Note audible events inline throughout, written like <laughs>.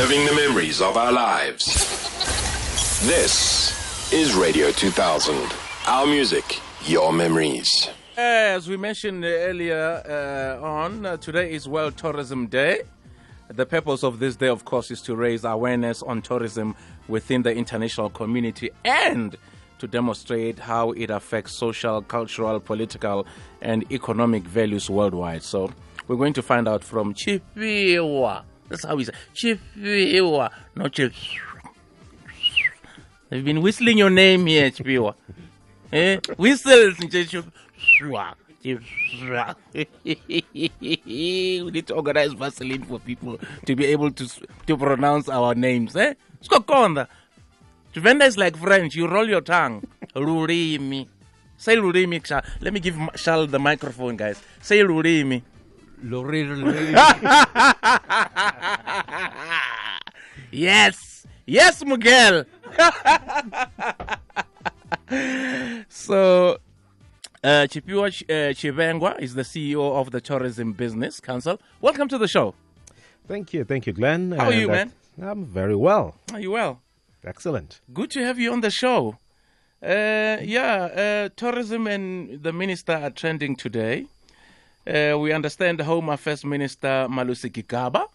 Living the memories of our lives. This is Radio 2000. Our music, your memories. As we mentioned earlier uh, on, uh, today is World Tourism Day. The purpose of this day, of course, is to raise awareness on tourism within the international community and to demonstrate how it affects social, cultural, political, and economic values worldwide. So we're going to find out from Tshifhiwa. That's how we say Tshifhiwa, not Chif. They've been whistling your name here, Tshifhiwa. eh? Whistle, Tshifhiwa. <laughs> we need to organize Vaseline for people to be able to to pronounce our names. Eh? Skokonda. Venda is like French. You roll your tongue. Lurimi. Say Lurimi, Shal. Let me give Shal the microphone, guys. Say Lurimi. Lurimi. <laughs> yes. Yes, Miguel. <laughs> so, uh, Tshifhiwa uh, Tshivhengwa is the CEO of the Tourism Business Council. Welcome to the show. Thank you. Thank you, Glenn. How are you, And, man? uh, I'm very well. Are you well? Excellent. Good to have you on the show. Uh, yeah, uh, tourism and the minister are trending today. Uh, we understand the Home Affairs Minister Malusi Gigaba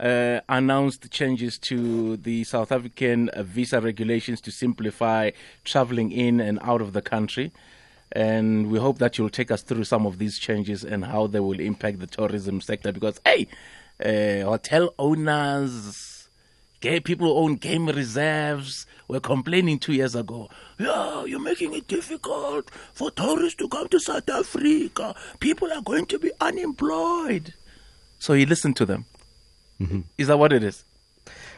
uh, announced changes to the South African visa regulations to simplify traveling in and out of the country. And we hope that you'll take us through some of these changes and how they will impact the tourism sector. Because, hey, uh, hotel owners, gay people who own game reserves were complaining two years ago. Yeah, you're making it difficult for tourists to come to South Africa. People are going to be unemployed. So he listened to them. Is that what it is?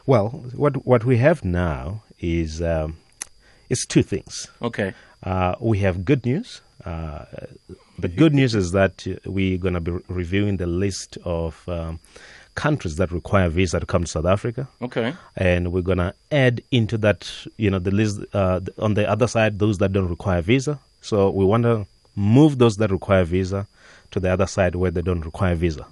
Well, what what we have now is um, is two things. Okay. Uh, we have good news. Uh, the good news is that we're going to be re- reviewing the list of um, countries that require visa to come to South Africa. Okay. and we're gonna add into that, you know, the list uh, on the other side those that don't require visa. So we want to move those that require visa to the other side where they don't require visa.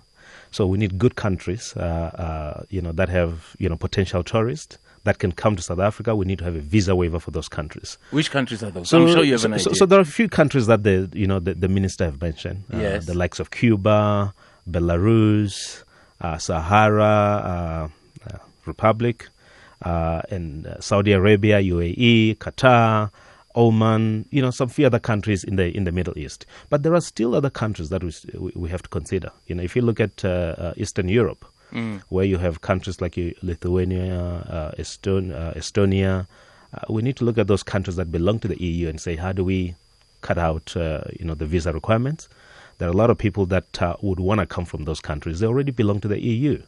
So we need good countries, uh, uh, you know, that have you know potential tourists that can come to South Africa. We need to have a visa waiver for those countries. Which countries are those? I'm sure you have an so, idea. so there are a few countries that the you know the, the minister have mentioned. Uh, Yes. The likes of Cuba, Belarus, uh, Sahara uh, uh, Republic, uh, and uh, Saudi Arabia, UAE, Qatar, Oman. You know some few other countries in the in the Middle East. But there are still other countries that we we, have to consider. You know, if you look at uh, uh, Eastern Europe, where you have countries like Lithuania, uh, Eston- uh, Estonia. Uh, we need to look at those countries that belong to the EU and say, how do we cut out, uh, you know, the visa requirements? There are a lot of people that uh, would want to come from those countries. They already belong to the EU.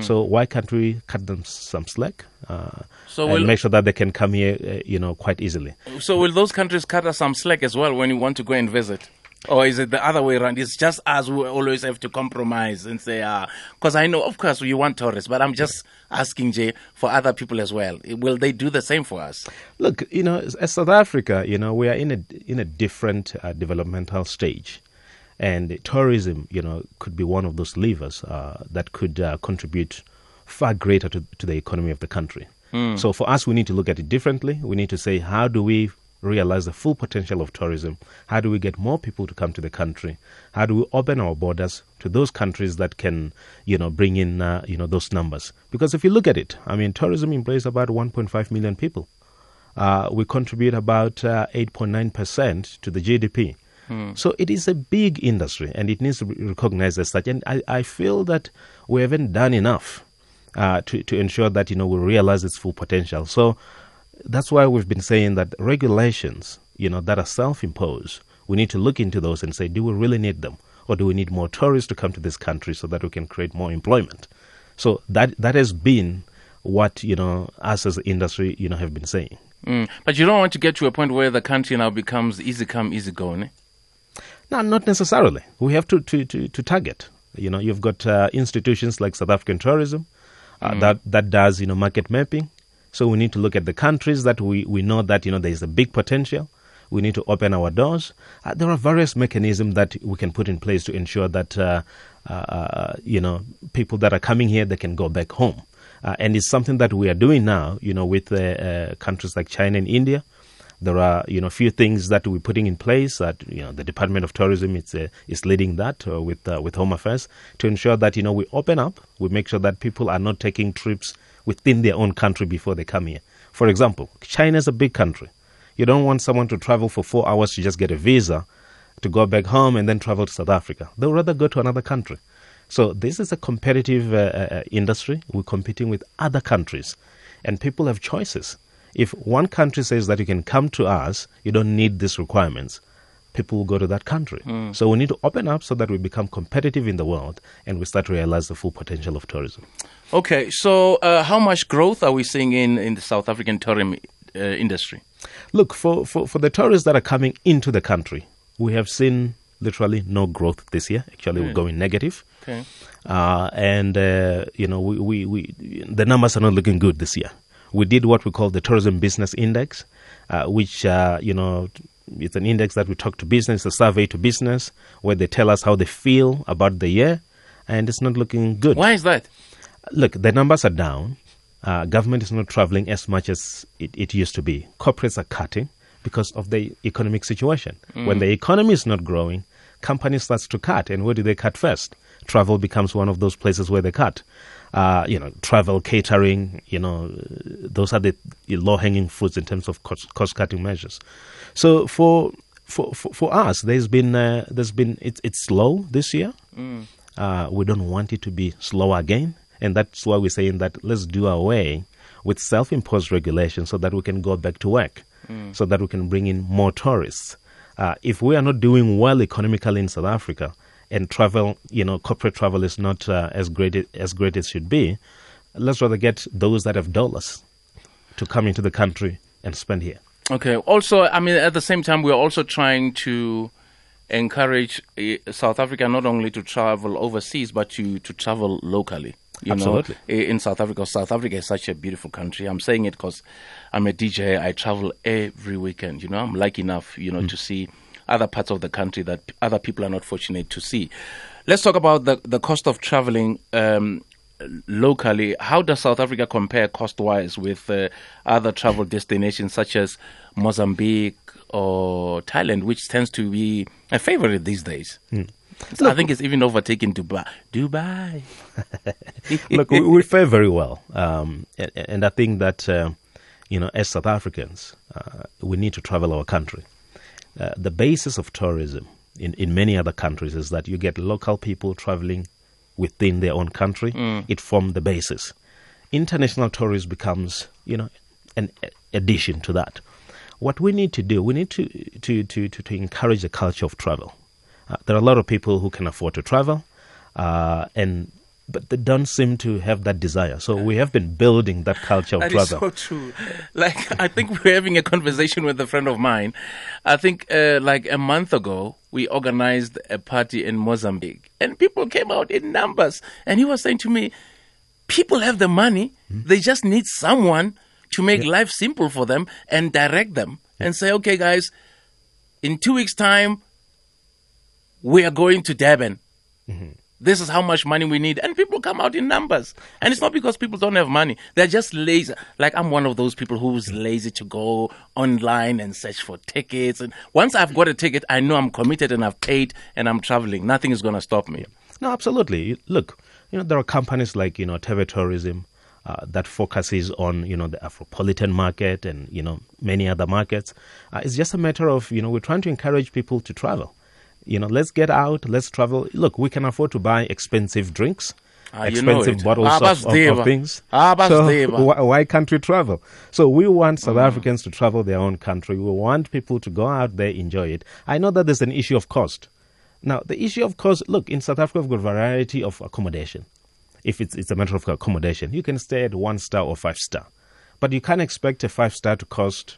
So why can't we cut them some slack uh, So and will- make sure that they can come here, uh, you know, quite easily? so will those countries cut us some slack as well when you want to go and visit? Or is it the other way around? It's just us who always have to compromise and say, ah, because I know, of course, you want tourists, but I'm just asking, Jay, for other people as well. Will they do the same for us? Look, you know, as, as South Africa, you know, we are in a in a different uh, developmental stage, and tourism, you know, could be one of those levers uh, that could uh, contribute far greater to, to the economy of the country. So for us, we need to look at it differently. We need to say, how do we realize the full potential of tourism? How do we get more people to come to the country? How do we open our borders to those countries that can, you know, bring in, uh, you know, those numbers? Because if you look at it, I mean, tourism employs about 1.5 million people uh, we contribute about uh, 8.9% to the GDP. So it is a big industry and it needs to be recognized as such. And I, I feel that we haven't done enough uh, to, to ensure that, you know, we realize its full potential. So that's why we've been saying that regulations, you know, that are self-imposed, we need to look into those and say, do we really need them? Or do we need more tourists to come to this country so that we can create more employment? So that, that has been what, you know, us as an industry, you know, have been saying. Mm. But you don't want to get to a point where the country now becomes easy come, easy go, ne? No, not necessarily. We have to, to, to, to target. You know, you've got uh, institutions like South African Tourism uh, that, that does, you know, market mapping. So we need to look at the countries that we, we know that, you know, there is a big potential. We need to open our doors. Uh, there are various mechanisms that we can put in place to ensure that, uh, uh, uh, you know, people that are coming here, they can go back home. Uh, and it's something that we are doing now, you know, with countries like China and India. There are, you know, a few things that we're putting in place that, you know, the Department of Tourism is, uh, is leading that uh, with, uh, with Home Affairs to ensure that, you know, we open up, we make sure that people are not taking trips within their own country before they come here. For example, China is a big country. You don't want someone to travel for four hours to just get a visa to go back home and then travel to South Africa. They'll rather go to another country. So this is a competitive uh, uh, industry. We're competing with other countries, and people have choices. If one country says that you can come to us, you don't need these requirements, people will go to that country. So we need to open up so that we become competitive in the world and we start to realize the full potential of tourism. Okay, so uh, how much growth are we seeing in, in the South African tourism uh, industry? Look, for, for, for the tourists that are coming into the country, we have seen literally no growth this year. Actually, we're going negative. Okay. Uh, and, uh, you know, we, we, we, the numbers are not looking good this year. We did what we call the Tourism Business Index, uh, which, uh, you know, it's an index that we talk to business, a survey to business, where they tell us how they feel about the year, and it's not looking good. Why is that? Look, the numbers are down. Uh, government is not traveling as much as it, it used to be. Corporates are cutting because of the economic situation. When the economy is not growing, companies starts to cut. And where do they cut first? Travel becomes one of those places where they cut. Uh, you know, travel, catering, you know, those are the low-hanging fruits in terms of cost, cost-cutting measures. So for for, for, for us, there's been uh, there's been it's it's slow this year. Uh, we don't want it to be slow again, and that's why we're saying that let's do away with self-imposed regulations so that we can go back to work, so that we can bring in more tourists. Uh, if we are not doing well economically in South Africa, and travel, you know, corporate travel is not uh, as great as great as should be, let's rather get those that have dollars to come into the country and spend here. Okay. Also, I mean, at the same time, we're also trying to encourage uh, South Africa not only to travel overseas, but to, to travel locally. You Absolutely. know, in South Africa, South Africa is such a beautiful country. I'm saying it because I'm a DJ. I travel every weekend. You know, I'm lucky enough, you know, to see other parts of the country that other people are not fortunate to see. Let's talk about the the cost of traveling. Um, locally, how does South Africa compare cost-wise with uh, other travel destinations such as Mozambique or Thailand, which tends to be a favorite these days? So I think it's even overtaken Dubai. Dubai. <laughs> Look, we, we fare very well, um, and, and I think that uh, you know, as South Africans, uh, we need to travel our country. Uh, the basis of tourism in, in many other countries is that you get local people traveling within their own country. It forms the basis. International tourism becomes, you know, an addition to that. What we need to do, we need to to to to, to encourage the culture of travel. Uh, there are a lot of people who can afford to travel, uh, and but they don't seem to have that desire. So we have been building that culture of That is travel. so true. Like <laughs> I think we're having a conversation with a friend of mine. I think uh, like a month ago we organized a party in Mozambique, and people came out in numbers. And he was saying to me, "People have the money; they just need someone to make life simple for them and direct them, and say, okay, guys, in two weeks' time, we are going to Durban." This is how much money we need. And people come out in numbers. And it's not because people don't have money. They're just lazy. Like I'm one of those people who's lazy to go online and search for tickets. And once I've got a ticket, I know I'm committed and I've paid and I'm traveling. Nothing is going to stop me. No, absolutely. Look, you know, there are companies like, you know, Teve Tourism uh, that focuses on, you know, the Afropolitan market and, you know, many other markets. Uh, it's just a matter of, you know, we're trying to encourage people to travel. You know, let's get out, let's travel. Look, we can afford to buy expensive drinks. Ah, you know expensive bottles Ah, of, of, of things. Ah, so why, why can't we travel? So we want South Africans to travel their own country. We want people to go out there, enjoy it. I know that there's an issue of cost. Now, the issue of cost, look, in South Africa, we've got a variety of accommodation. If it's, it's a matter of accommodation, you can stay at one star or five star. But you can't expect a five star to cost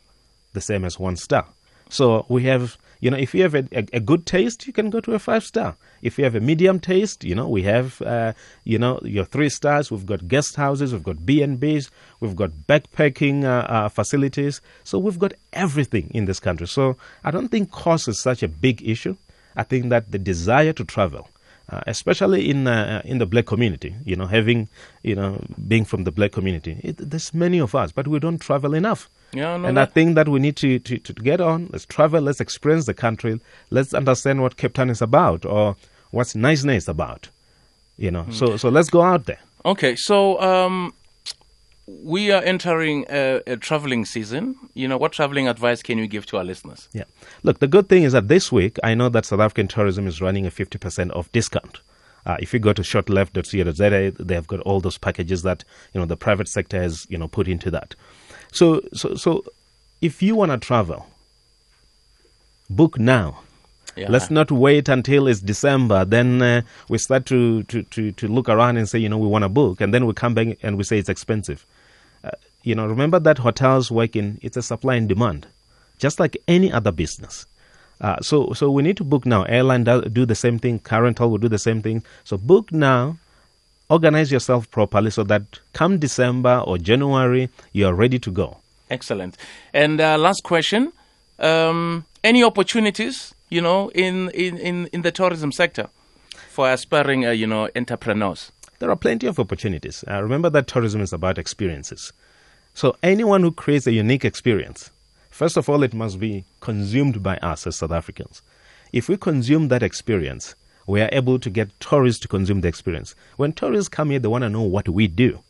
the same as one star. So we have, you know, if you have a, a, a good taste, you can go to a five star. If you have a medium taste, you know, we have, uh, you know, your three stars. We've got guest houses, we've got B and B's, we've got backpacking uh, uh, facilities. So we've got everything in this country. So I don't think cost is such a big issue. I think that the desire to travel uh, especially in uh, in the black community. You know, having you know being from the black community, it, there's many of us, but we don't travel enough. Yeah, no, and that- I think that we need to, to, to get on. Let's travel. Let's experience the country. Let's understand what Cape Town is about, or what's Knysna about. You know, so so let's go out there. Okay, so um, we are entering a, a traveling season. You know, what traveling advice can you give to our listeners? Yeah. Look, the good thing is that this week, I know that South African tourism is running a 50% off discount. Uh, if you go to shortleft.co.za, they have got all those packages that, you know, the private sector has, you know, put into that. So, so, so if you want to travel, book now. Yeah. Let's not wait until it's December. Then uh, we start to, to, to, to look around and say, you know, we want to book. And then we come back and we say it's expensive. You know, remember that hotels work in, it's a supply and demand, just like any other business. Uh, so, so we need to book now. Airline do, do the same thing. Car rental will do the same thing. So book now. Organize yourself properly so that come December or January, you are ready to go. Excellent. And uh, last question: um, Any opportunities, you know, in, in, in, in the tourism sector for aspiring, uh, you know, entrepreneurs? There are plenty of opportunities. Uh, remember that tourism is about experiences. So anyone who creates a unique experience, first of all, it must be consumed by us as South Africans. If we consume that experience, we are able to get tourists to consume the experience. When tourists come here, they want to know what we do,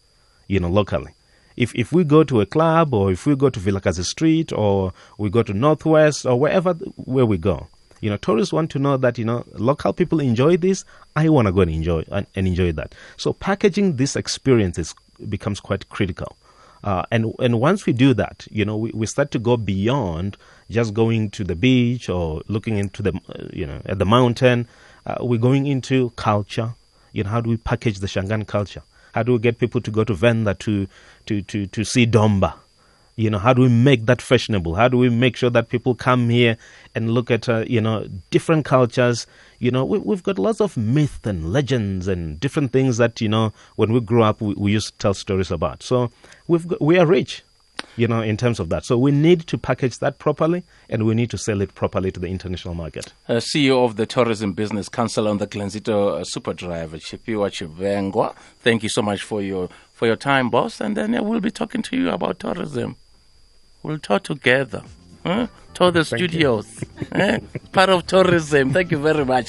you know, locally. If if we go to a club or if we go to Vilakazi Street or we go to Northwest or wherever where we go, you know, tourists want to know that you know local people enjoy this. I want to go and enjoy and, and enjoy that. So packaging this experience becomes quite critical. Uh, and and once we do that, you know, we, we start to go beyond just going to the beach or looking into the you know at the mountain. Uh, we're going into culture. You know, how do we package the Shangaan culture? How do we get people to go to Venda to to to to see Domba? You know, how do we make that fashionable? How do we make sure that people come here and look at, uh, you know, different cultures? You know, we, we've got lots of myths and legends and different things that, you know, when we grew up, we, we used to tell stories about. So we've got, we are rich, you know, in terms of that. So we need to package that properly and we need to sell it properly to the international market. Uh, CEO of the Tourism Business Council on the Glenzito uh, Super Drive, Tshifhiwa Tshivhengwa. Thank you so much for your for your time, boss. And then uh, we'll be talking to you about tourism. We'll tour together. Huh? Tour the studios. Eh? Part of tourism. Thank you very much.